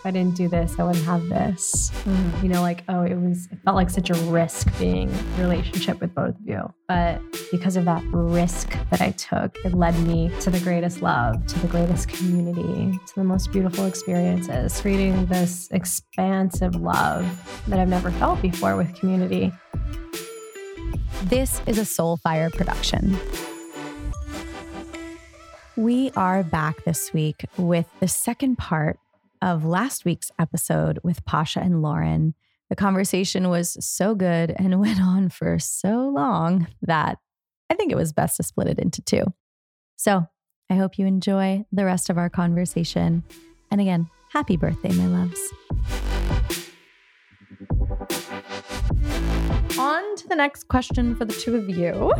if I didn't do this, I wouldn't have this. Mm-hmm. You know, like, oh, it was, it felt like such a risk being a relationship with both of you. But because of that risk that I took, it led me to the greatest love, to the greatest community, to the most beautiful experiences, creating this expansive love that I've never felt before with community. This is a Soulfire production. We are back this week with the second part of last week's episode with Pasha and Lauren. The conversation was so good and went on for so long that I think it was best to split it into two. So I hope you enjoy the rest of our conversation. And again, happy birthday, my loves. On to the next question for the two of you.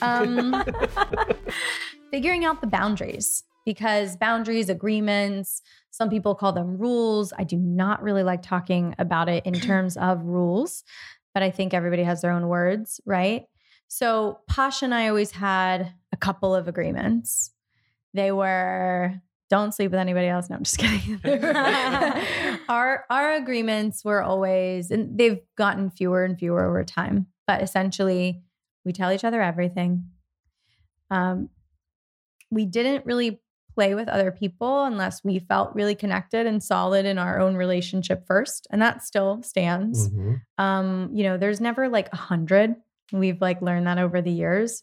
Um, figuring out the boundaries because boundaries, agreements, some people call them rules. I do not really like talking about it in terms of rules, but I think everybody has their own words, right? So, Pasha and I always had a couple of agreements. They were don't sleep with anybody else. No, I'm just kidding. our our agreements were always, and they've gotten fewer and fewer over time. But essentially, we tell each other everything. Um, we didn't really play with other people unless we felt really connected and solid in our own relationship first, and that still stands. Mm-hmm. Um, you know, there's never like a hundred. We've like learned that over the years.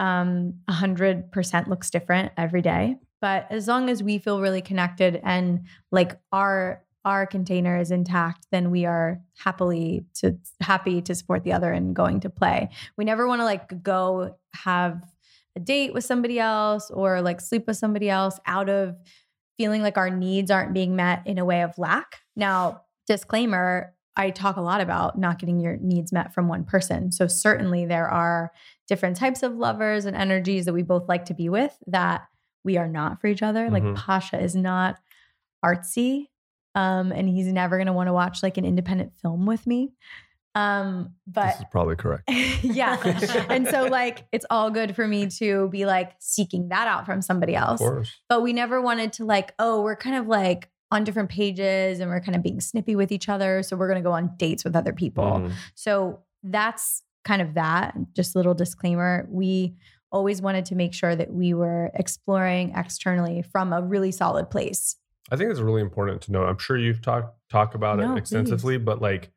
Um, a hundred percent looks different every day. But as long as we feel really connected and like our our container is intact, then we are happily to happy to support the other and going to play. We never want to like go have a date with somebody else or like sleep with somebody else out of feeling like our needs aren't being met in a way of lack. Now, disclaimer, I talk a lot about not getting your needs met from one person. So certainly there are different types of lovers and energies that we both like to be with that we are not for each other. Mhm. Like Pasha is not artsy. Um, and he's never gonna want to watch like an independent film with me. Um, but this is probably correct. yeah. and so like it's all good for me to be like seeking that out from somebody Of else. course. But we never wanted to like, oh, we're kind of like on different pages and we're kind of being snippy with each other. So we're gonna go on dates with other people. Mhm. So that's kind of that. Just a little disclaimer. We always wanted to make sure that we were exploring externally from a really solid place. I think it's really important to know. I'm sure you've talked talk about No, it please. extensively, but like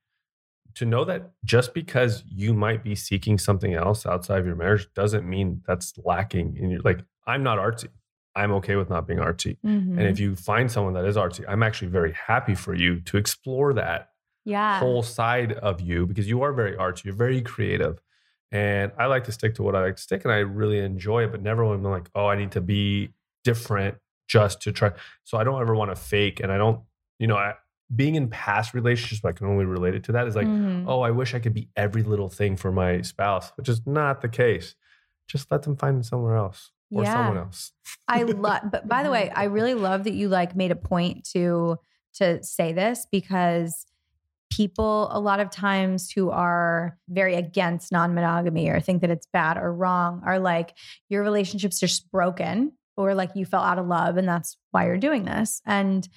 to know that just because you might be seeking something else outside of your marriage doesn't mean that's lacking in your like I'm not artsy. I'm okay with not being artsy. Mm-hmm. And if you find someone that is artsy, I'm actually very happy for you to explore that yeah. whole side of you because you are very artsy, you're very creative. And I like to stick to what I like to stick and I really enjoy it, but never when I'm like, oh, I need to be different just to try. So I don't ever want to fake and I don't, you know, I, being in past relationships, I can only relate it to that is like, Mhm. oh, I wish I could be every little thing for my spouse, which is not the case. Just let them find somewhere else or Yeah. someone else. I love but by the way, I really love that you like made a point to to say this because people a lot of times who are very against non-monogamy or think that it's bad or wrong are like your relationship's just broken or like you fell out of love and that's why you're doing this. And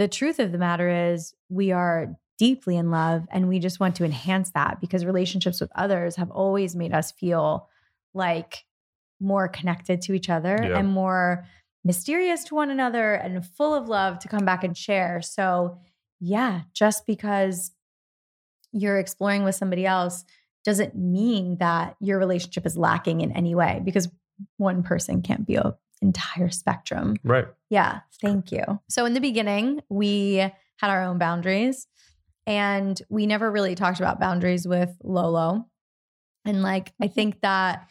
the truth of the matter is we are deeply in love and we just want to enhance that because relationships with others have always made us feel like more connected to each other Yeah. and more mysterious to one another and full of love to come back and share. So, yeah, just because you're exploring with somebody else doesn't mean that your relationship is lacking in any way because one person can't be entire spectrum. Right. Yeah, thank you. So in the beginning, we had our own boundaries and we never really talked about boundaries with Lolo. And like I think that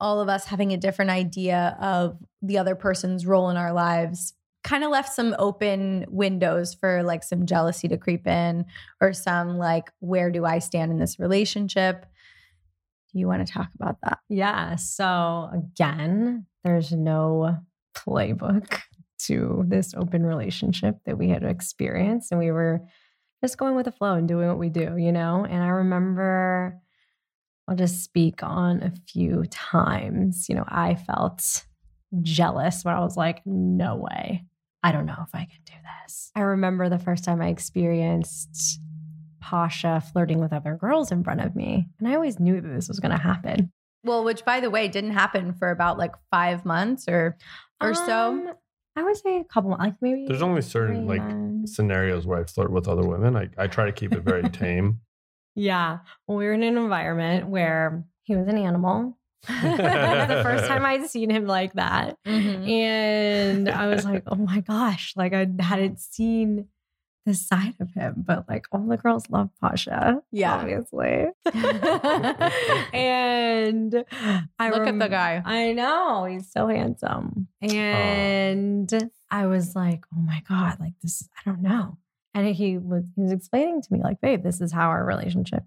all of us having a different idea of the other person's role in our lives kind of left some open windows for like some jealousy to creep in or some like where do I stand in this relationship? Do you want to talk about that? Yeah. So again, there's no playbook to this open relationship that we had experienced. And we were just going with the flow and doing what we do, you know? And I remember, I'll just speak on a few times, you know, I felt jealous when I was like, no way. I don't know if I can do this. I remember the first time I experienced Pasha flirting with other girls in front of me. And I always knew that this was going to happen. Well, which by the way didn't happen for about like five months or or so. Um, I would say a couple, like maybe. There's only certain like months. scenarios where I flirt with other women. I, I try to keep it very tame. Yeah. Well, we were in an environment where he was an animal. the first time I'd seen him like that. Mhm. And I was like, oh my gosh, like I hadn't seen this side of him, but like all the girls love Pasha. Yeah. Obviously. and I Look at the guy. I know he's so handsome. And I was like, oh my God, like this, I don't know. And he was he was explaining to me, like, babe, this is how our relationship,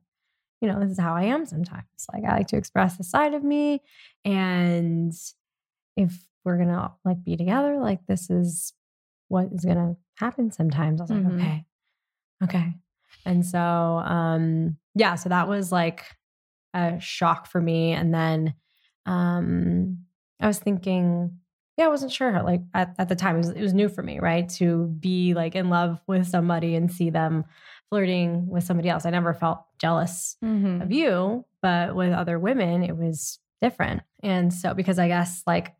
you know, this is how I am sometimes. Like I like to express the side of me. And if we're gonna like be together, like this is what is gonna happen sometimes. I was Mhm. like, okay, okay. And so um yeah, so that was like a shock for me. And then um I was thinking, yeah, I wasn't sure. Like at, at the time, it was, it was new for me, right? To be like in love with somebody and see them flirting with somebody else. I never felt jealous Mhm. of you, but with other women, it was different. And so, because I guess like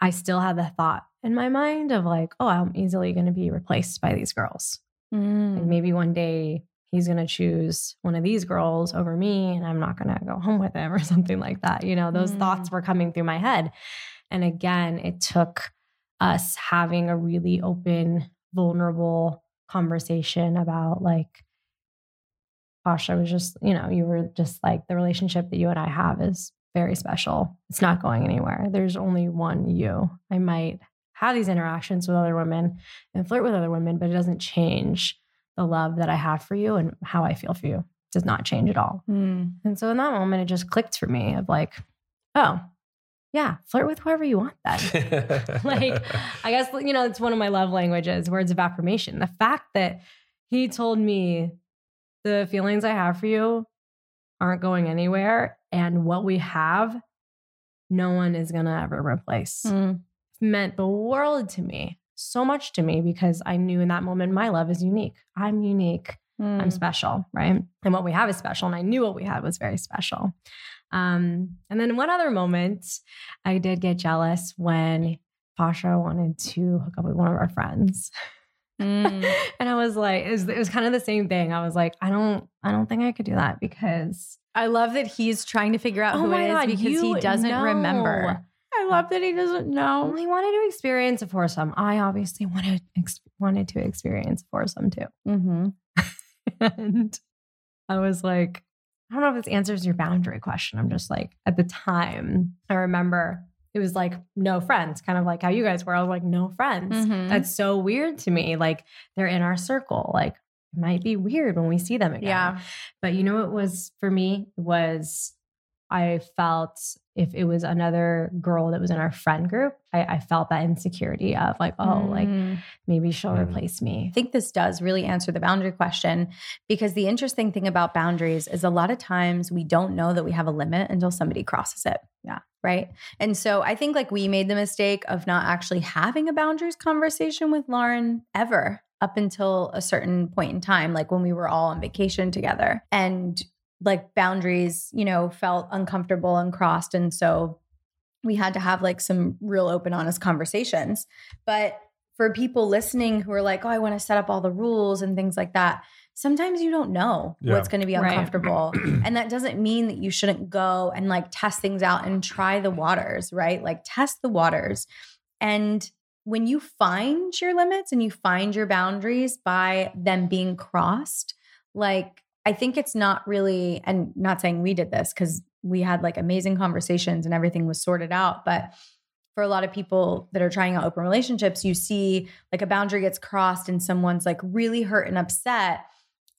I still had the thought in my mind of like, oh, I'm easily going to be replaced by these girls. Like Mm. maybe one day he's going to choose one of these girls over me and I'm not going to go home with him or something like that. You know, those Mm. thoughts were coming through my head. And again, it took us having a really open, vulnerable conversation about like, gosh, I was just, you know, you were just like the relationship that you and I have is very special. It's not going anywhere. There's only one you. I might have these interactions with other women and flirt with other women, but it doesn't change the love that I have for you and how I feel for you. It does not change at all. Mm. And so in that moment, it just clicked for me of like, oh, yeah, flirt with whoever you want then. like, I guess, you know, it's one of my love languages, words of affirmation. The fact that he told me the feelings I have for you aren't going anywhere and what we have, no one is going to ever replace Mm. meant the world to me, so much to me because I knew in that moment my love is unique. I'm unique. I'm Mm. special, right? And what we have is special. And I knew what we had was very special. Um, and then one other moment, I did get jealous when Pasha wanted to hook up with one of our friends. Mm. and I was like, it was, it was kind of the same thing. I was like, I don't, I don't think I could do that because I love that he's trying to figure out Oh who my it is God, because he doesn't know. remember. I love that he doesn't know. Well, he wanted to experience a foursome. I obviously wanted ex- wanted to experience a foursome too. Mm-hmm. and I was like, I don't know if this answers your boundary question. I'm just like, at the time, I remember it was like no friends, kind of like how you guys were. I was like, no friends. Mhm. That's so weird to me. Like they're in our circle. Like it might be weird when we see them again. Yeah. But you know what was for me was I felt if it was another girl that was in our friend group, I, I felt that insecurity of like, oh, like Mm. maybe she'll Mm. replace me. I think this does really answer the boundary question because the interesting thing about boundaries is a lot of times we don't know that we have a limit until somebody crosses it. Yeah. Right. And so I think like we made the mistake of not actually having a boundaries conversation with Lauren ever up until a certain point in time, like when we were all on vacation together. And like boundaries, you know, felt uncomfortable and crossed. And so we had to have like some real open, honest conversations. But for people listening who are like, oh, I want to set up all the rules and things like that, sometimes you don't know Yeah. what's going to be Right. uncomfortable. and that doesn't mean that you shouldn't go and like test things out and try the waters, right? Like test the waters. And when you find your limits and you find your boundaries by them being crossed, like I think it's not really, and not saying we did this because we had like amazing conversations and everything was sorted out. But for a lot of people that are trying out open relationships, you see like a boundary gets crossed and someone's like really hurt and upset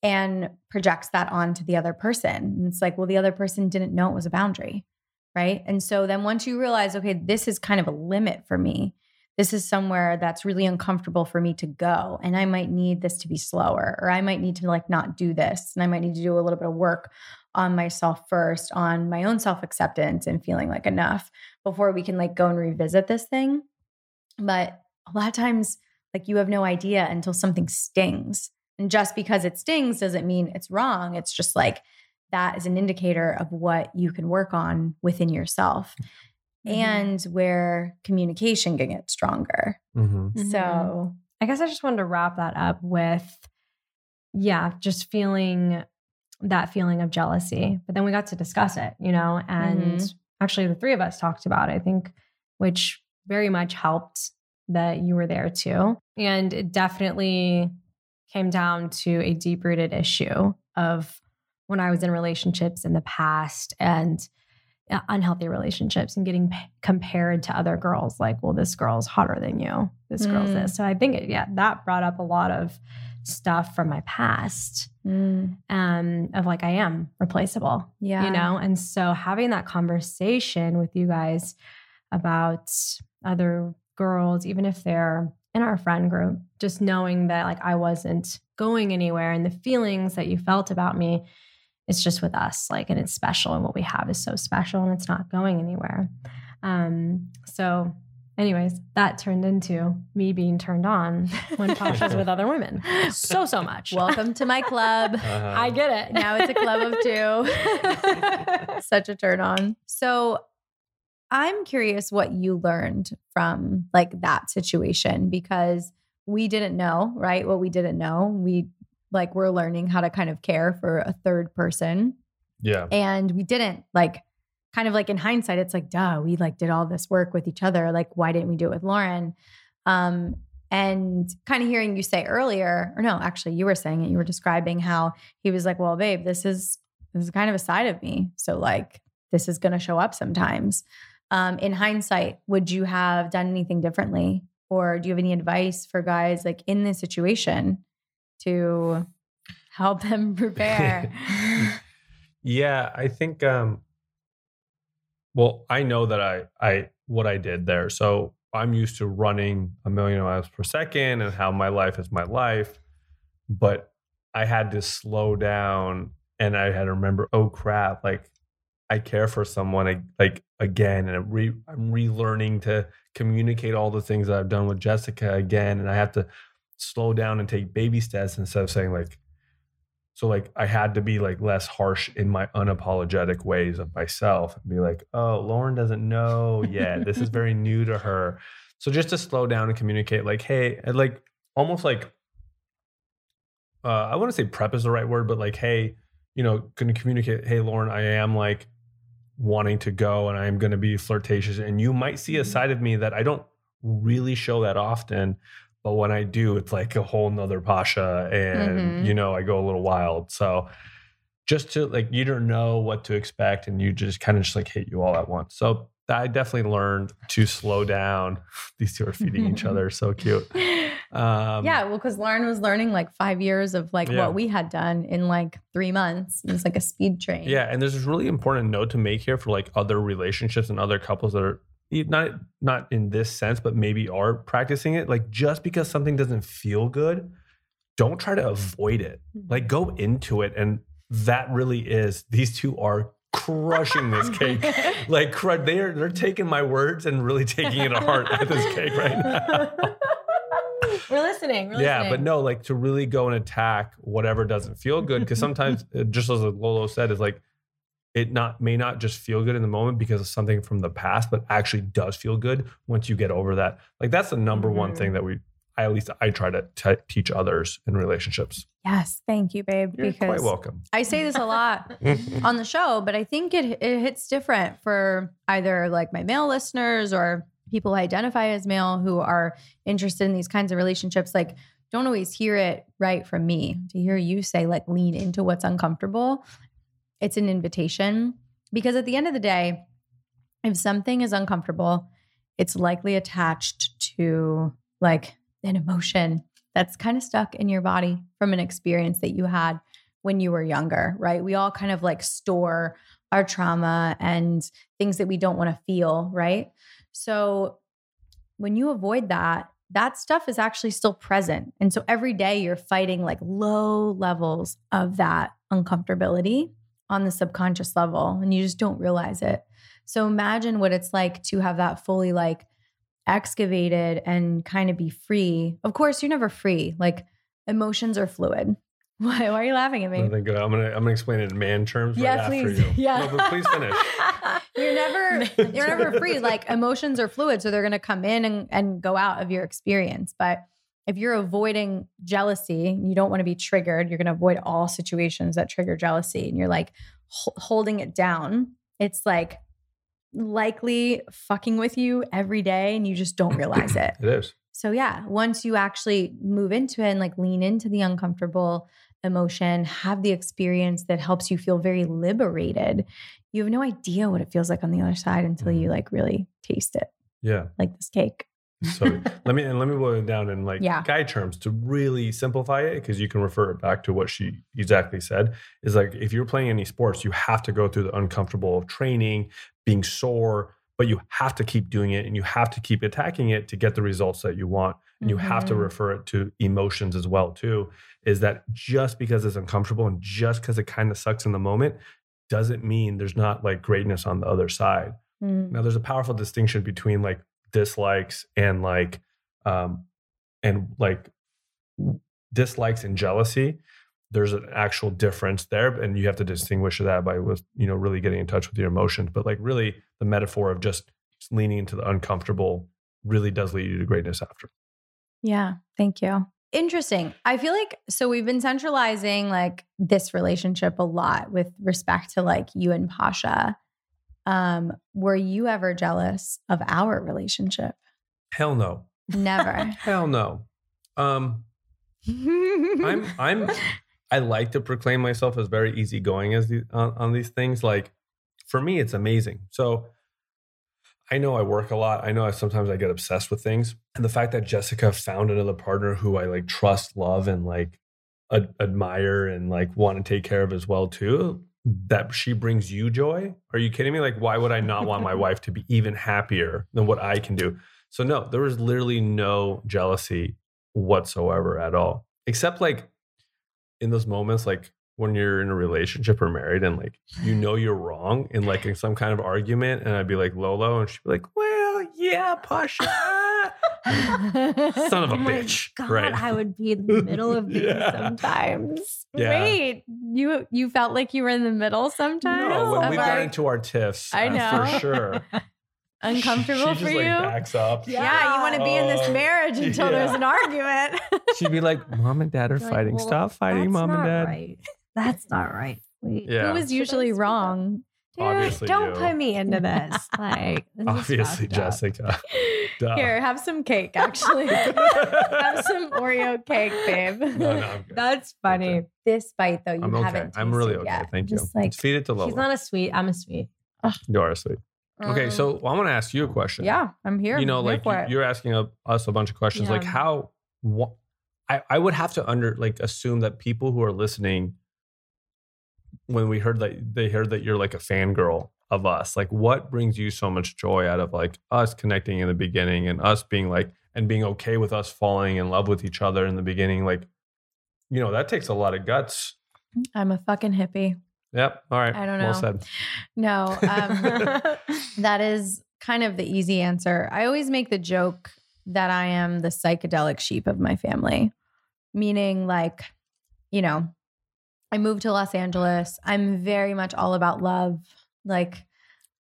and projects that onto the other person. And it's like, well, the other person didn't know it was a boundary. Right. And so then once you realize, okay, this is kind of a limit for me, this is somewhere that's really uncomfortable for me to go. And I might need this to be slower, or I might need to like not do this. And I might need to do a little bit of work on myself first, on my own self acceptance and feeling like enough before we can like go and revisit this thing. But a lot of times, like you have no idea until something stings. And just because it stings doesn't mean it's wrong. It's just like that is an indicator of what you can work on within yourself mm-hmm. and where communication can get stronger. Mm-hmm. So mm-hmm. I guess I just wanted to wrap that up with, yeah, just feeling that feeling of jealousy. But then we got to discuss it, you know, and mm-hmm. actually the three of us talked about it, I think, which very much helped that you were there too. And it definitely came down to a deep rooted issue of when I was in relationships in the past and unhealthy relationships and getting p- compared to other girls like, well, this girl's hotter than you. This mm. girl's this. So I think, it, yeah, that brought up a lot of stuff from my past mm. um, of like, I am replaceable. Yeah. You know? And so having that conversation with you guys about other girls, even if they're in our friend group, just knowing that like I wasn't going anywhere and the feelings that you felt about me, it's just with us, like, and it's special. And what we have is so special and it's not going anywhere. Um, so anyways, that turned into me being turned on when Pasha's with other women. So, so much. Welcome to my club. Uh-huh. I get it. Now it's a club of two. Such a turn on. So I'm curious what you learned from like that situation because we didn't know, right? What we didn't know. We like we're learning how to kind of care for a third person. Yeah. And we didn't like kind of like in hindsight, it's like, duh, we like did all this work with each other. Like, why didn't we do it with Lauren? Um, and kind of hearing you say earlier, or no, actually, you were saying it. You were describing how he was like, "Well, babe, this is this is kind of a side of me. So like, this is going to show up sometimes." Um, in hindsight, would you have done anything differently, or do you have any advice for guys like in this situation to help them prepare? yeah, I think um, well, I know that I I what I did there. So I'm used to running a million miles per second and how my life is my life. But I had to slow down and I had to remember, oh crap, like I care for someone like again, and I'm, re, I'm relearning to communicate all the things that I've done with Jessica again, and I have to slow down and take baby steps instead of saying like, so like I had to be like less harsh in my unapologetic ways of myself and be like, oh, Lauren doesn't know yet. this is very new to her. So just to slow down and communicate, like, hey, like almost like uh, I want to say prep is the right word, but like, hey, you know, can communicate, hey, Lauren, I am like wanting to go and I am going to be flirtatious. And you might see a mm-hmm. side of me that I don't really show that often. But when I do, it's like a whole nother Pasha and, mm-hmm. you know, I go a little wild. So just to like, you don't know what to expect and you just kind of just like hit you all at once. So I definitely learned to slow down. These two are feeding each other. So cute. Um, yeah. Well, because Lauren was learning like five years of like yeah. what we had done in like three months. It was like a speed train. Yeah. And there's this really important note to make here for like other relationships and other couples that are not not in this sense, but maybe are practicing it. Like just because something doesn't feel good, don't try to avoid it. Mm-hmm. Like go into it, and that really is. These two are crushing this cake. like they're they're taking my words and really taking it to heart at this cake right now. We're listening. We're yeah, listening. but no, like to really go and attack whatever doesn't feel good. Because sometimes, just as Lolo said, is like it not may not just feel good in the moment because of something from the past, but actually does feel good once you get over that. Like that's the number mm-hmm. one thing mm-hmm. that we, I, at least I try to t- teach others in relationships. Yes, thank you, babe. You're because quite welcome. I say this a lot on the show, but I think it it hits different for either like my male listeners or people who identify as male who are interested in these kinds of relationships. Like, don't always hear it right from me. To hear you say like lean into what's uncomfortable it's an invitation Because at the end of the day, if something is uncomfortable, it's likely attached to like an emotion that's kind of stuck in your body from an experience that you had when you were younger, right? We all kind of like store our trauma and things that we don't want to feel, right? So when you avoid that, that stuff is actually still present. And so every day you're fighting like low levels of that uncomfortability on the subconscious level and you just don't realize it. So imagine what it's like to have that fully like excavated and kind of be free. Of course, you're never free. Like emotions are fluid. Why, why are you laughing at me? I'm gonna I'm gonna explain it in man terms. Yeah, right please. After you. Yeah. No, but please finish. you're never you're never free. Like emotions are fluid, so they're gonna come in and, and go out of your experience. But if you're avoiding jealousy, you don't want to be triggered. You're gonna avoid all situations that trigger jealousy, and you're like h- holding it down. It's like likely fucking with you every day, and you just don't realize it. It is. So yeah, once you actually move into it and like lean into the uncomfortable emotion, have the experience that helps you feel very liberated, you have no idea what it feels like on the other side until you mm-hmm. like really taste it, Yeah. like this cake. So let me and let me boil it down in like Yeah. guide terms to really simplify it because you can refer it back to what she exactly said. Is like if you're playing any sports, you have to go through the uncomfortable of training, being sore, but you have to keep doing it and you have to keep attacking it to get the results that you want. And you have to Mhm. refer it to emotions as well too. Is that just because it's uncomfortable and just because it kind of sucks in the moment doesn't mean there's not like greatness on the other side. Mm. Now, there's a powerful distinction between like dislikes and like, um, and like dislikes and jealousy. There's an actual difference there, and you have to distinguish that by with you know really getting in touch with your emotions. But like really, the metaphor of just leaning into the uncomfortable really does lead you to greatness after. Yeah, thank you. Interesting. I feel like so we've been centralizing like this relationship a lot with respect to like you and Pasha. Um, were you ever jealous of our relationship? Hell no, Never. hell no. Um, I'm I'm I like to proclaim myself as very easygoing as the, on, on these things. Like for me, it's amazing. So I know I work a lot. I know I, sometimes I get obsessed with things, and the fact that Jessica found another partner who I like trust, love, and like ad- admire and like want to take care of as well too. That she brings you joy. Are you kidding me? Like, why would I not want my wife to be even happier than what I can do? So no, there was literally no jealousy whatsoever at all. Except like in those moments, like when you're in a relationship or married and like you know you're wrong in like in some kind of argument, and I'd be like Lolo, and she'd be like, Well, yeah, Pasha. Son of a Oh bitch. God, right. I would be in the middle of these Yeah. sometimes. Yeah. Wait, you you felt like you were in the middle sometimes? No, when of we our- got into our tiffs, I uh, know. for sure. uncomfortable she for just, you. Like, backs up. yeah, you want to be in this Oh, marriage until yeah. there's an argument. She'd be like, "Mom and Dad are Like, fighting. well, Stop fighting, Mom and not Dad." Right. That's not right. Wait. Yeah. Who was usually speak up? wrong? Dude, Obviously don't you. put me into this. Like, this Obviously. Jessica. Here, have some cake. Actually, have some Oreo cake, babe. No, no, I'm good. That's funny. Okay. This bite though, you I'm haven't. I'm really okay. Yet. Thank you. Just like Feed it to Lolo. She's not a sweet. I'm a sweet. you are a sweet. Okay, um, so I want to ask you a question. yeah, I'm here. you know, I'm like you, you're asking a, us a bunch of questions. Like how? I I would have to under like assume that people who are listening, when we heard that they heard that you're like a fangirl of us, like what brings you so much joy out of like us connecting in the beginning and us being like and being okay with us falling in love with each other in the beginning, like. You know that takes a lot of guts. I'm a fucking hippie. Yep. All right. I don't Well know. said. No, um, that is kind of the easy answer. I always make the joke that I am the psychedelic sheep of my family, meaning like, you know, I moved to Los Angeles. I'm very much all about love. Like,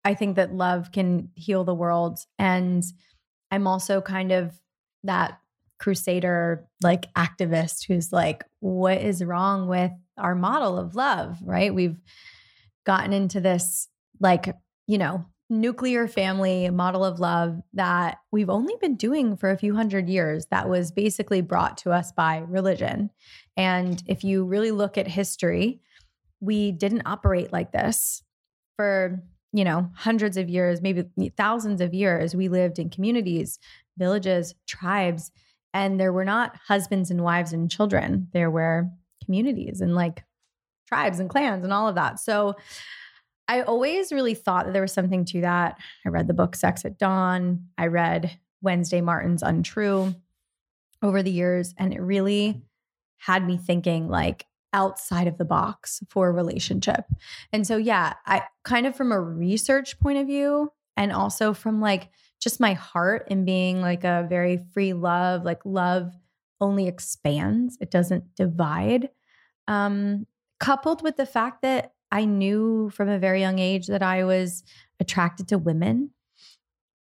I think that love can heal the world. And I'm also kind of that crusader, like activist who's like, what is wrong with our model of love? Right. We've gotten into this, like, you know, nuclear family model of love that we've only been doing for a few hundred years that was basically brought to us by religion. And if you really look at history, we didn't operate like this. for, you know, hundreds of years, maybe thousands of years, we lived in communities, villages, tribes, and there were not husbands and wives and children. There were communities and like tribes and clans and all of that. So I always really thought that there was something to that. I read the book Sex at Dawn. I read Wednesday Martin's Untrue over the years, and it really had me thinking like outside of the box for a relationship. And so, yeah, I kind of from a research point of view, and also from like just my heart and being like a very free love, like love only expands, it doesn't divide. Um, coupled with the fact that I knew from a very young age that I was attracted to women,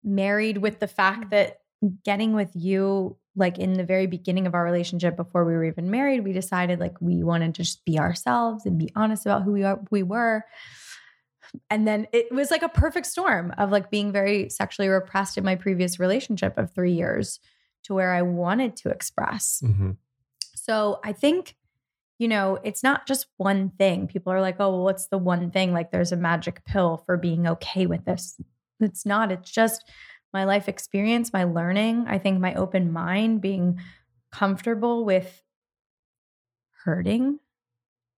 married with the fact that getting with you, like in the very beginning of our relationship, before we were even married, we decided like we wanted to just be ourselves and be honest about who we are, we were. And then it was like a perfect storm of like being very sexually repressed in my previous relationship of three years to where I wanted to express. Mm-hmm. So I think you know, it's not just one thing. People are like, oh, well, what's the one thing? Like, there's a magic pill for being okay with this. It's not. It's just my life experience, my learning. I think my open mind, being comfortable with hurting.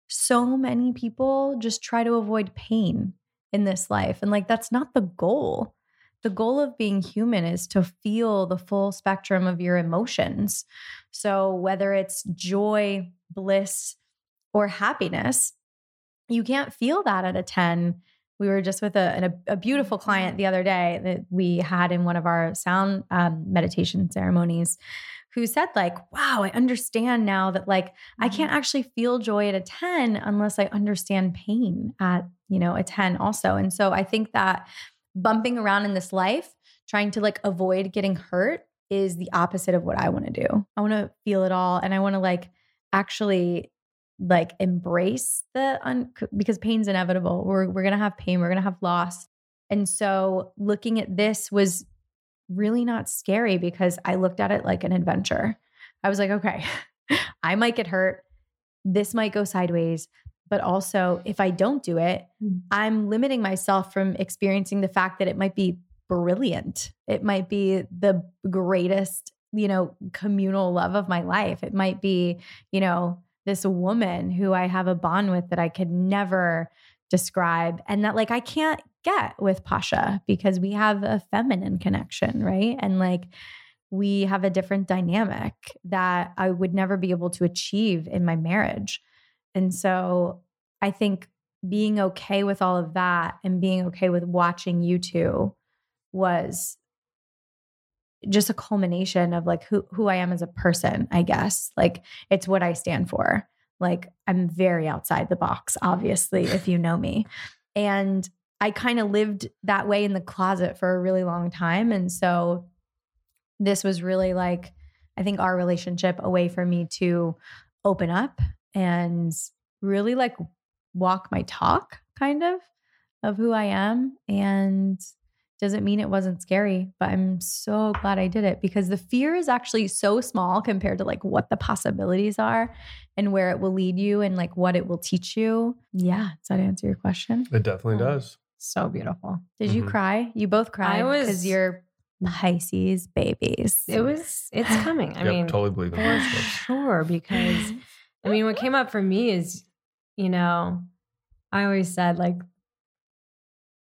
So many people just try to avoid pain in this life. And like, that's not the goal. The goal of being human is to feel the full spectrum of your emotions. So, whether it's joy, bliss, or happiness, you can't feel that at a 10. We were just with a, a, a beautiful client the other day that we had in one of our sound um, meditation ceremonies who said like wow i understand now that like i can't mm-hmm. actually feel joy at a 10 unless i understand pain at you know a 10 also and so i think that bumping around in this life trying to like avoid getting hurt is the opposite of what i want to do i want to feel it all and i want to like actually like embrace the un- because pain's inevitable. We're we're going to have pain, we're going to have loss. And so looking at this was really not scary because I looked at it like an adventure. I was like, okay, I might get hurt. This might go sideways. But also, if I don't do it, mm. I'm limiting myself from experiencing the fact that it might be brilliant. It might be the greatest you know, communal love of my life. It might be, you know, this woman who I have a bond with that I could never describe and that like I can't get with Pasha because we have a feminine connection, right? And like we have a different dynamic that I would never be able to achieve in my marriage. And so I think being okay with all of that and being okay with watching you two was just a culmination of like who who I am as a person, I guess. Like it's what I stand for. Like I'm very outside the box, obviously, if you know me. And I kind of lived that way in the closet for a really long time. And so this was really like, I think our relationship, a way for me to open up and really like walk my talk, kind of, of who I am. And doesn't mean it wasn't scary, but I'm so glad I did it because the fear is actually so small compared to like what the possibilities are and where it will lead you and like what it will teach you. Yeah. Does that answer your question? It definitely Oh. does. So beautiful. Did you Mhm. cry? You both cried was- because you're Pisces babies. It was, it's coming. I yep, mean, totally believe in for horoscopes. sure. Because I mean, what came up for me is, you know, I always said, like, if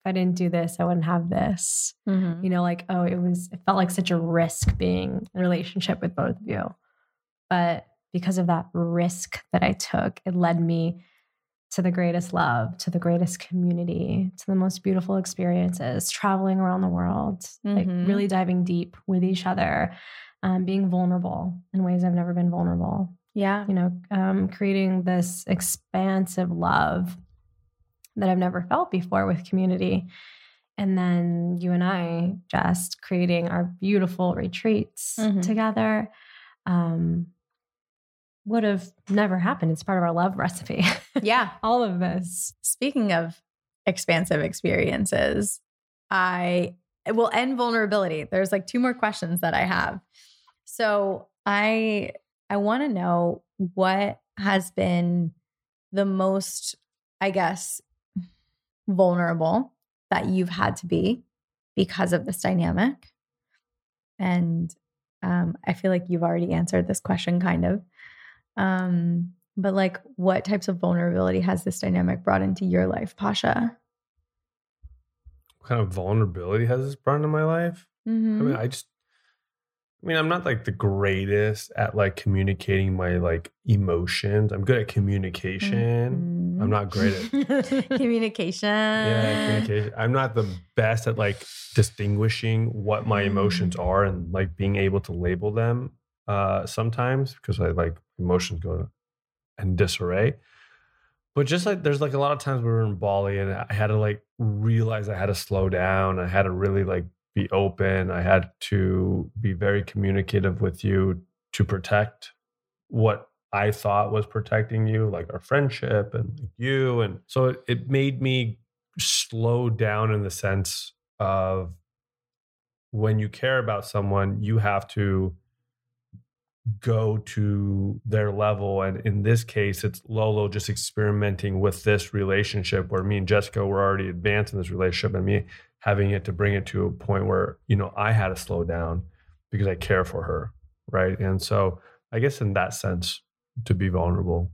I didn't do this, I wouldn't have this. Mhm. You know, like, oh, it was, it felt like such a risk being in a relationship with both of you. But because of that risk that I took, it led me to the greatest love, to the greatest community, to the most beautiful experiences, traveling around the world, like Mhm. really diving deep with each other, um, being vulnerable in ways I've never been vulnerable. Yeah. You know, um, creating this expansive love that I've never felt before with community. And then you and I just creating our beautiful retreats Mhm. together. Um, would have never happened. It's part of our love recipe. Yeah. All of this. Speaking of expansive experiences, I will end vulnerability. There's like two more questions that I have. So I I want to know what has been the most, I guess, vulnerable that you've had to be because of this dynamic? And um, I feel like you've already answered this question kind of. Um, but like, what types of vulnerability has this dynamic brought into your life, Pasha? What kind of vulnerability has this brought into my life? Mm-hmm. I mean, I just, I mean, I'm not like the greatest at like communicating my like emotions. I'm good at communication. I'm not great at Mm-hmm. communication. yeah communication. I'm not the best at like distinguishing what my emotions are and like being able to label them. Uh, sometimes because I like emotions go in disarray. But just like there's like a lot of times we were in Bali and I had to like realize I had to slow down. I had to really like be open. I had to be very communicative with you to protect what I thought was protecting you, like our friendship and you. And so it, made me slow down in the sense of when you care about someone, you have to go to their level. And in this case, it's Lolo just experimenting with this relationship where me and Jessica were already advanced in this relationship and me having it to bring it to a point where, you know, I had to slow down because I care for her. Right. And so I guess in that sense, to be vulnerable.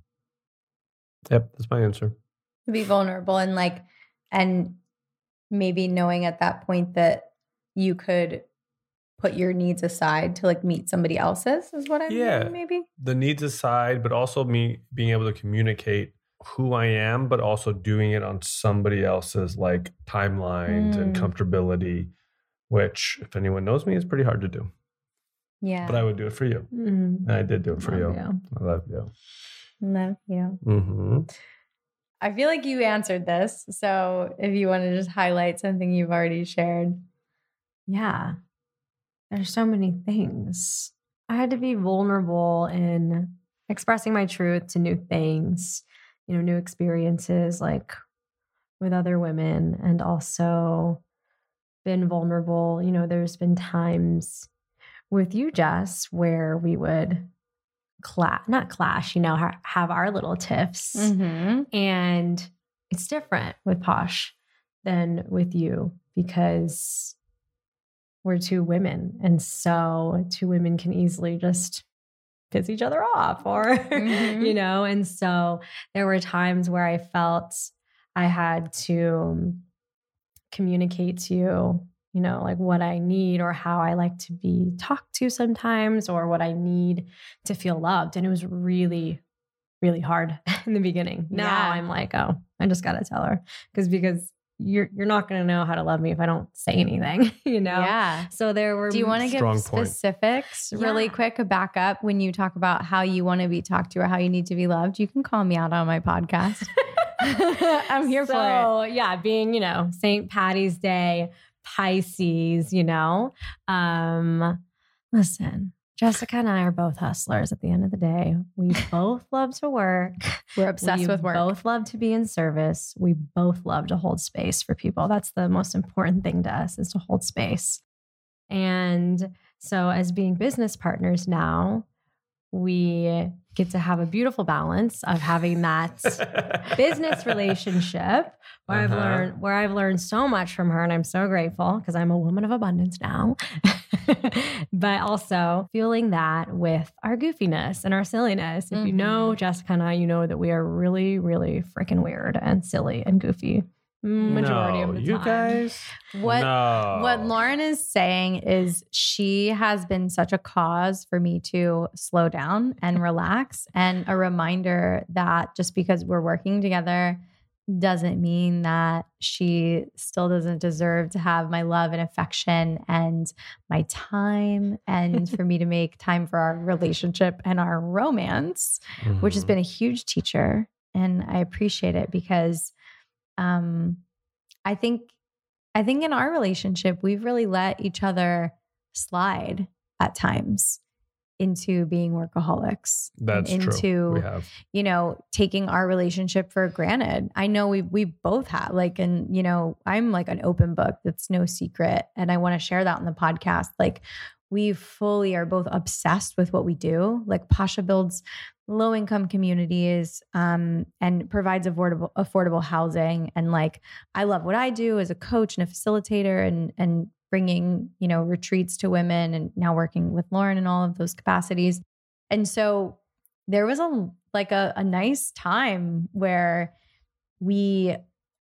Yep, that's my answer. To be vulnerable and like, and maybe knowing at that point that you could put your needs aside to like meet somebody else's is what I'm Yeah. hearing, maybe. The needs aside, but also me being able to communicate who I am, but also doing it on somebody else's like timelines and Mm. comfortability, which if anyone knows me is pretty hard to do. Yeah. But I would do it for you. Mm, And I did do it for love you. I love you. Love you. hmm I feel like you answered this. So if you want to just highlight something you've already shared. Yeah. There's so many things. I had to be vulnerable in expressing my truth to new things, you know, new experiences like with other women, and also been vulnerable. You know, there's been times with you, Jess, where we would clash, not clash, you know, ha- have our little tiffs. Mm-hmm. And it's different with Posh than with you because we're two women. And so two women can easily just piss each other off or, Mhm. you know, and so there were times where I felt I had to communicate to you, you know, like what I need or how I like to be talked to sometimes or what I need to feel loved. And it was really, really hard in the beginning. Now Yeah. I'm like, oh, I just gotta tell her. Because because you're you're not gonna know how to love me if I don't say anything, you know? Yeah. So there were Do you want to give Strong point. specifics really Yeah. quick, a backup when you talk about how you want to be talked to or how you need to be loved? You can call me out on my podcast. I'm here for it. so, yeah, being, you know, St. Patty's Day, Pisces, you know. Um, listen, Jessica and I are both hustlers at the end of the day. We both love to work. We're obsessed we with work. We both love to be in service. We both love to hold space for people. That's the most important thing to us is to hold space. And so as being business partners now, we get to have a beautiful balance of having that business relationship where I've Uh-huh. learned where I've learned so much from her and I'm so grateful because I'm a woman of abundance now. but also fueling that with our goofiness and our silliness. If you know Jessica and I, you know that we are really, really freaking weird and silly and goofy. Majority no, of the you time. guys. What No. what Lauren is saying is she has been such a cause for me to slow down and relax and a reminder that just because we're working together doesn't mean that she still doesn't deserve to have my love and affection and my time and for me to make time for our relationship and our romance which has Mhm. been a huge teacher and I appreciate it because um I think I think in our relationship we've really let each other slide at times into being workaholics That's into true. We have. you know taking our relationship for granted i know we we both have like and you know i'm like an open book that's no secret and i want to share that on the podcast like we fully are both obsessed with what we do like pasha builds low income communities um, and provides affordable affordable housing. And like I love what I do as a coach and a facilitator and and bringing you know retreats to women and now working with Lauren in all of those capacities. And so there was a like a, a nice time where we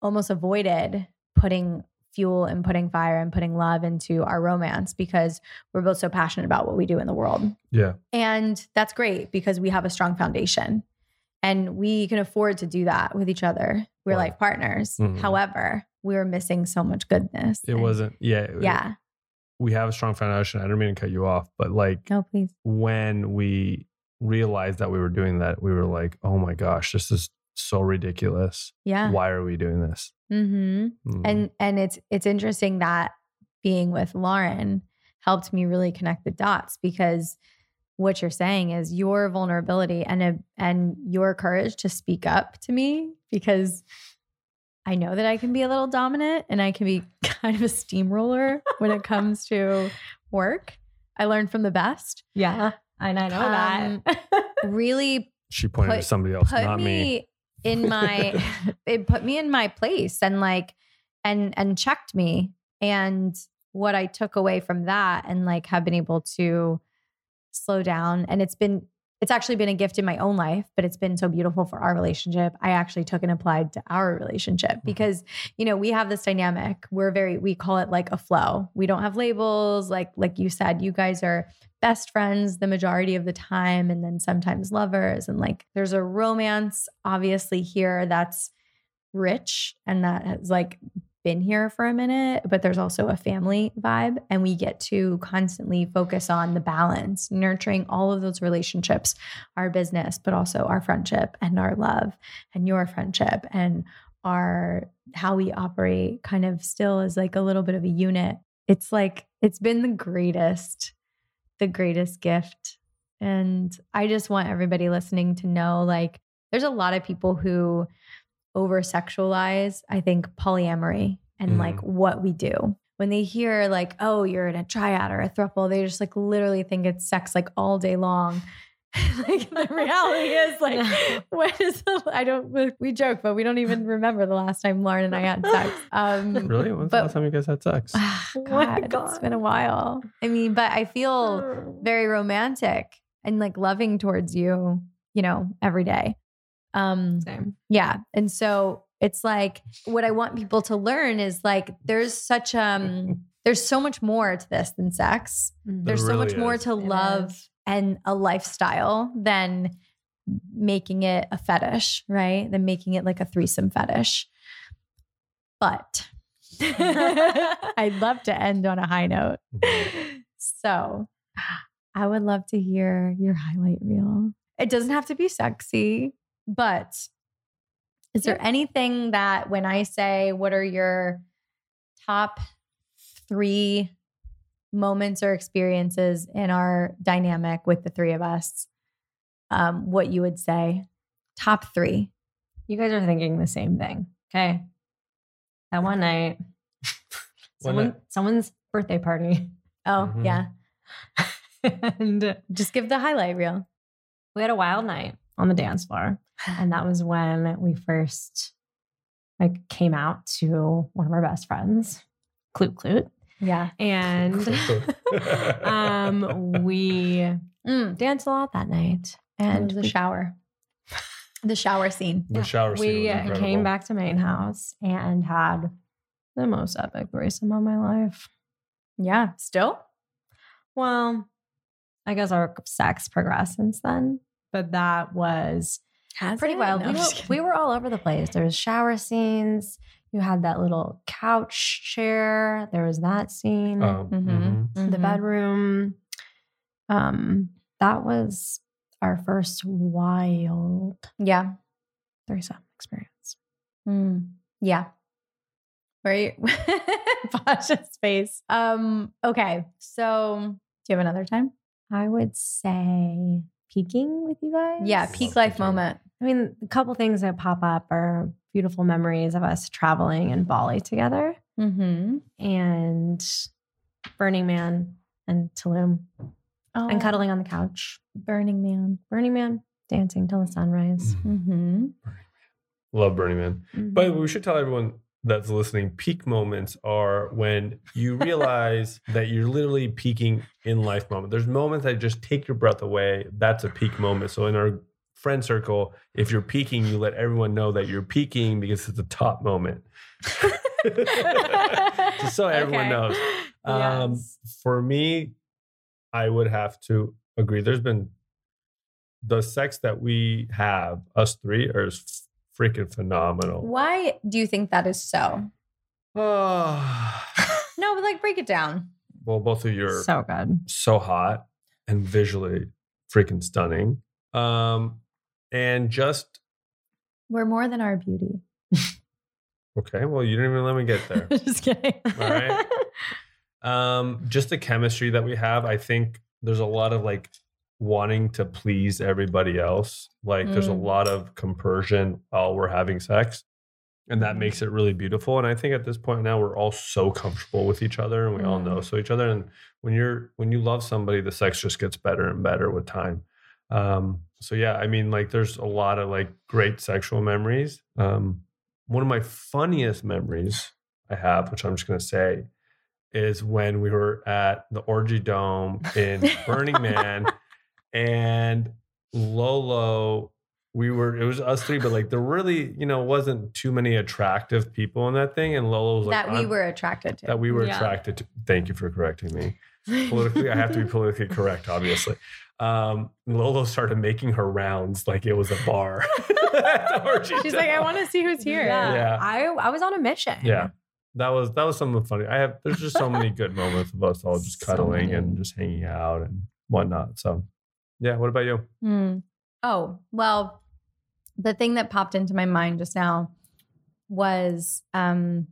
almost avoided putting fuel and putting fire and putting love into our romance because we're both so passionate about what we do in the world. Yeah. And that's great because we have a strong foundation and we can afford to do that with each other. We're like partners. Mhm. However, we were missing so much goodness. It And- wasn't. Yeah. it- Yeah. we have a strong foundation. I didn't mean to cut you off, but like No, please. when we realized that we were doing that, we were like, oh my gosh, this is so ridiculous. Yeah. Why are we doing this? Mm-hmm. Mm. and and it's it's interesting that being with Lauren helped me really connect the dots because what you're saying is your vulnerability and a, and your courage to speak up to me because I know that I can be a little dominant and I can be kind of a steamroller when it comes to work. I learned from the best. Yeah. And I know Um, that. Really she pointed put- to somebody else, not me, me. In my it put me in my place and like and and checked me. And what i took away from that and like have been able to slow down and it's been it's actually been a gift in my own life but it's been so beautiful for our relationship. I actually took and applied to our relationship mm-hmm. because you know we have this dynamic. We're very we call it like a flow. We don't have labels. Like like you said you guys are best friends the majority of the time and then sometimes lovers. And like there's a romance obviously here that's rich and that has like been here for a minute but there's also a family vibe and we get to constantly focus on the balance nurturing all of those relationships our business but also our friendship and our love and your friendship and our how we operate kind of still is like a little bit of a unit it's like it's been the greatest the greatest gift. And I just want everybody listening to know like, there's a lot of people who over sexualize, I think, polyamory and Mhm. like what we do. When they hear like, oh, you're in a triad or a throuple, they just like literally think it's sex like all day long. like the reality is like, when is the, I don't, we joke, but we don't even remember the last time Lauren and I had sex. Um, Really? When's but- the last time you guys had sex? Oh my God, it's been a while. I mean, but I feel very romantic and like loving towards you, you know, every day. Um, Same. yeah. And so it's like what I want people to learn is like there's such um there's so much more to this than sex. There's so much really more to It love is. and a lifestyle than making it a fetish, right? Than making it like a threesome fetish. But I'd love to end on a high note. So I would love to hear your highlight reel. It doesn't have to be sexy, but is there anything that when I say, what are your top three moments or experiences in our dynamic with the three of us, um, what you would say? Top three. You guys are thinking the same thing. Okay. That one night, One someone, night. someone's birthday party. Oh, Mhm. yeah. and Just give the highlight reel. we had a wild night on the dance floor. And that was when we first like came out to one of our best friends, Clute Clute. Yeah. And um we Mm. danced a lot that night. And And the we, shower. The shower scene. the shower scene we was came back to main house and had the most epic threesome of my life. Yeah. Still? Well, I guess our sex progressed since then, but that was Has pretty it? wild. No, we, were, we were all over the place. There was shower scenes. You had that little couch chair. There was that scene. Um, Mhm. mhm. the Mhm. bedroom. Um, that was our first wild Yeah. threesome experience. Mm. Yeah. Right. Pasha's face. Um, okay. So do you have another time? I would say peaking with you guys. Yeah, peak life moment. I mean, a couple things that pop up are beautiful memories of us traveling in Bali together Mm-hmm. and Burning Man and Tulum Oh, and cuddling on the couch. Burning Man. Burning Man. Dancing till the sunrise. Mm-hmm. Love Burning Man. Mm-hmm. But we should tell everyone that's listening peak moments are when you realize that you're literally peaking in life moment. There's moments that just take your breath away. That's a peak moment. So in our friend circle, if you're peaking, you let everyone know that you're peaking because it's a top moment. Just so everyone Okay. knows. Um, Yes. For me, I would have to agree. There's been the sex that we have, us three, s- freaking phenomenal. Why do you think that is so? Oh, No, but like break it down. well, both of you are so good. so hot and visually freaking stunning. Um, and just We're more than our beauty. okay. Well, you didn't even let me get there. Just kidding. All right. um, just the chemistry that we have. I think there's a lot of like wanting to please everybody else. Like there's a Mm. lot of compersion while we're having sex. And that makes it really beautiful. And I think at this point now we're all so comfortable with each other and we all know so each other. And when you're when you love somebody, the sex just gets better and better with time. Um, so yeah, I mean, like there's a lot of like great sexual memories. Um, one of my funniest memories I have, which I'm just gonna say, is when we were at the Orgy Dome in Burning Man, and Lolo, we were it was us three, but like there really, you know, wasn't too many attractive people in that thing, and Lolo was like that we were attracted to. that we were Yeah. attracted to. Thank you for correcting me. Politically, I have to be politically correct, obviously. Um, Lolo started making her rounds like it was a bar. at the Orgy She's like, I want to see who's here. Yeah. Yeah. I I was on a mission. Yeah. That was that was something funny. I have there's just so many good moments of us all just So cuddling many. and just hanging out and whatnot. So yeah, what about you? Hmm. Oh, well, the thing that popped into my mind just now was um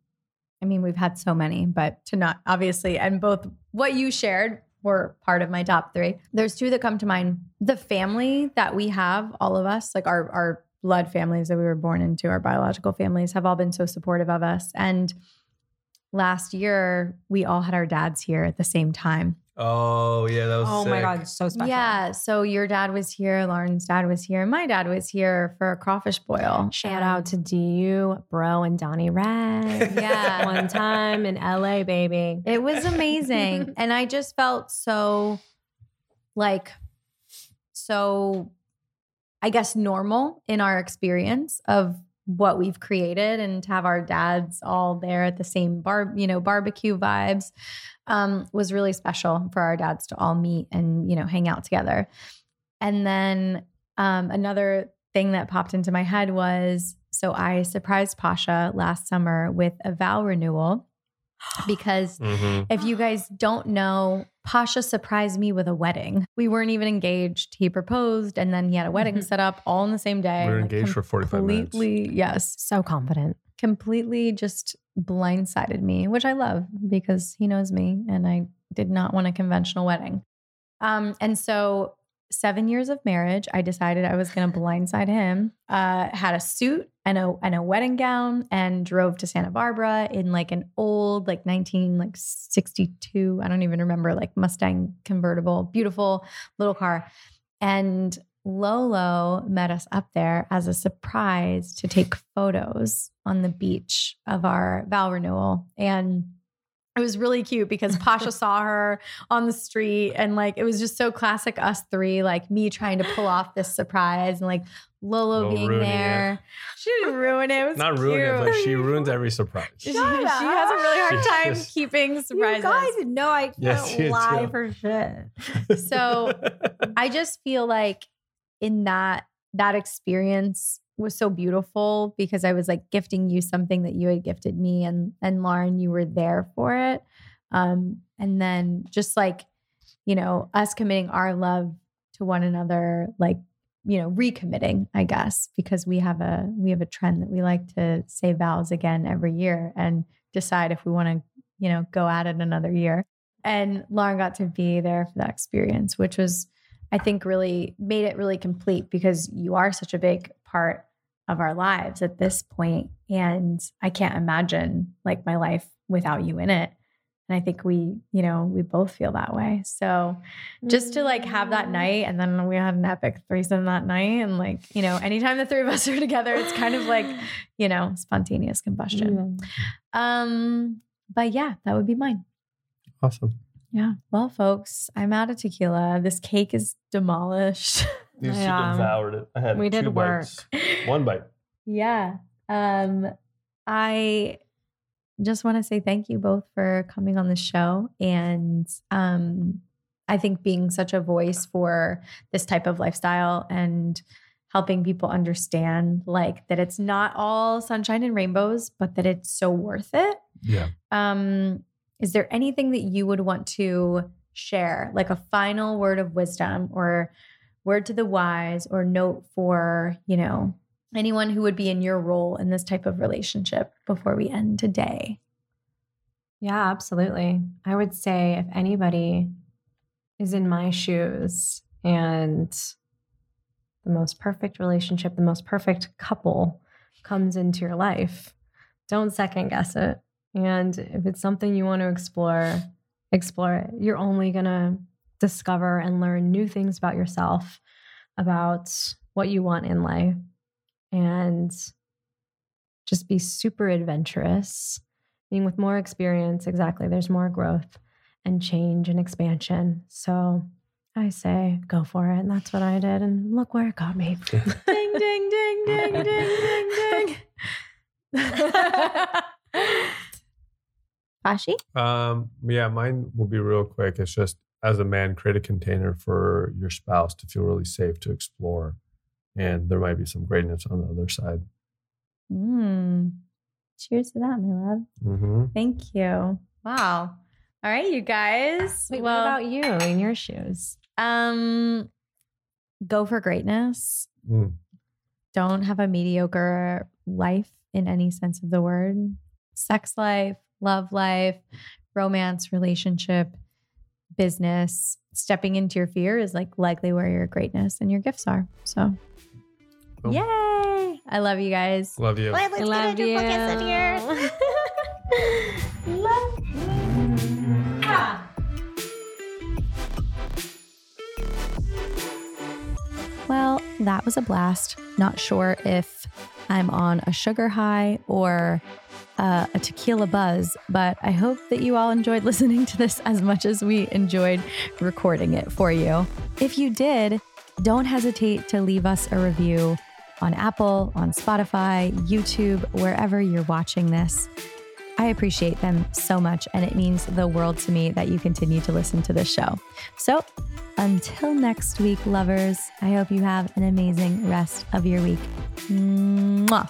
I mean, we've had so many, but to not obviously, and both what you shared were part of my top three. There's two that come to mind. The family that we have, all of us, like our our blood families that we were born into, our biological families, have all been so supportive of us. And last year, we all had our dads here at the same time. Oh yeah, that was Oh my god, so special. Yeah. So your dad was here, Lauren's dad was here, my dad was here for a crawfish boil. Shout out to DU, bro, and Donnie Red. Yeah. One time in LA, baby. It was amazing. and I just felt so like so I guess normal in our experience of what we've created and to have our dads all there at the same bar, you know, barbecue vibes um, was really special for our dads to all meet and, you know, hang out together. And then um, another thing that popped into my head was so I surprised Pasha last summer with a vow renewal because Mhm. if you guys don't know, Pasha surprised me with a wedding. We weren't even engaged. He proposed and then he had a wedding set up all in the same day. We were Like, engaged for 45 minutes. Completely, yes. So confident. Completely just blindsided me, which I love because he knows me and I did not want a conventional wedding. Um, and so seven years of marriage, I decided I was going to blindside him. Uh, had a suit and a and a wedding gown, and drove to Santa Barbara in like an old like nineteen like sixty two. I don't even remember like Mustang convertible, beautiful little car. And Lolo met us up there as a surprise to take photos on the beach of our vow renewal. And it was really cute because Pasha saw her on the street and like it was just so classic us three, like me trying to pull off this surprise and like Lolo Lolo being ruining there. She didn't ruin it. It was Not ruin it, but she ruins every surprise. She, she has a really hard She's time just- keeping surprises. You guys know I can't Yes, lie do. for shit. So I just feel like in that that experience was so beautiful because I was like gifting you something that you had gifted me and and Lauren you were there for it. Um and then just like you know us committing our love to one another like you know recommitting I guess because we have a we have a trend that we like to say vows again every year and decide if we want to you know go at it another year. And Lauren got to be there for that experience which was I think really made it really complete because you are such a big part of our lives at this point and I can't imagine like my life without you in it. And And I think we, you know, we both feel that way. So just to like have that Mm. night and then we had an epic threesome that night. And like, you know, anytime the three of us are together, it's kind of like, you know, spontaneous combustion. Um, but yeah, that would be mine. Awesome. Yeah. Well, folks, I'm out of tequila. This cake is demolished. You Yeah. devoured it. I had We did two work. bites. One bite. yeah. Um, I just want to say thank you both for coming on the show. And um, I think being such a voice for this type of lifestyle and helping people understand like that it's not all sunshine and rainbows, but that it's so worth it. Yeah. Um, is there anything that you would want to share, like a final word of wisdom or word to the wise or note for, you know, anyone who would be in your role in this type of relationship before we end today? Yeah, absolutely. I would say if anybody is in my shoes and the most perfect relationship, the most perfect couple comes into your life, don't second guess it. And if it's something you want to explore, explore it. You're only going to discover and learn new things about yourself, about what you want in life, and just be super adventurous being with more experience, exactly, there's more growth and change and expansion. So I say go for it. And that's what I did. And look where it got me. ding, ding, ding, ding, ding, ding, ding. Fashi? Um, yeah, mine will be real quick. It's just as a man, create a container for your spouse to feel really safe to explore. And there might be some greatness on the other side. Mm. Cheers to that, my love. Mm-hmm. Thank you. Wow. All right, you guys. Wait, well, what about you in your shoes? um, go for greatness. Mm. Don't have a mediocre life in any sense of the word. Sex life, love life, romance, relationship, business. Stepping into your fear is like likely where your greatness and your gifts are. So, Cool. yay! I love you guys. Love you. Let's I get love into you. in here. love. Ah. Well, that was a blast. Not sure if I'm on a sugar high or uh, a tequila buzz, but I hope that you all enjoyed listening to this as much as we enjoyed recording it for you. If you did, don't hesitate to leave us a review on Apple, on Spotify, YouTube, wherever you're watching this. I appreciate them so much, and it means the world to me that you continue to listen to this show. So, until next week, lovers, I hope you have an amazing rest of your week. Mwah.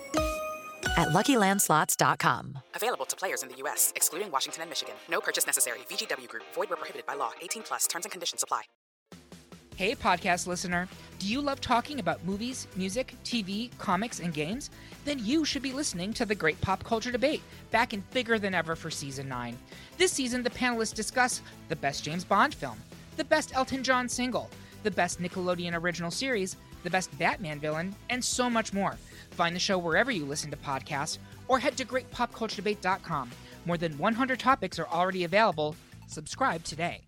at luckylandslots.com. Available to players in the U.S., excluding Washington and Michigan. No purchase necessary. VGW Group, void where prohibited by law. 18 plus terms and conditions apply. Hey, podcast listener. Do you love talking about movies, music, TV, comics, and games? Then you should be listening to the Great Pop Culture Debate, back and bigger than ever for season 9. This season, the panelists discuss the best James Bond film, the best Elton John single, the best Nickelodeon original series, the best Batman villain, and so much more. Find the show wherever you listen to podcasts or head to greatpopculturedebate.com. More than 100 topics are already available. Subscribe today.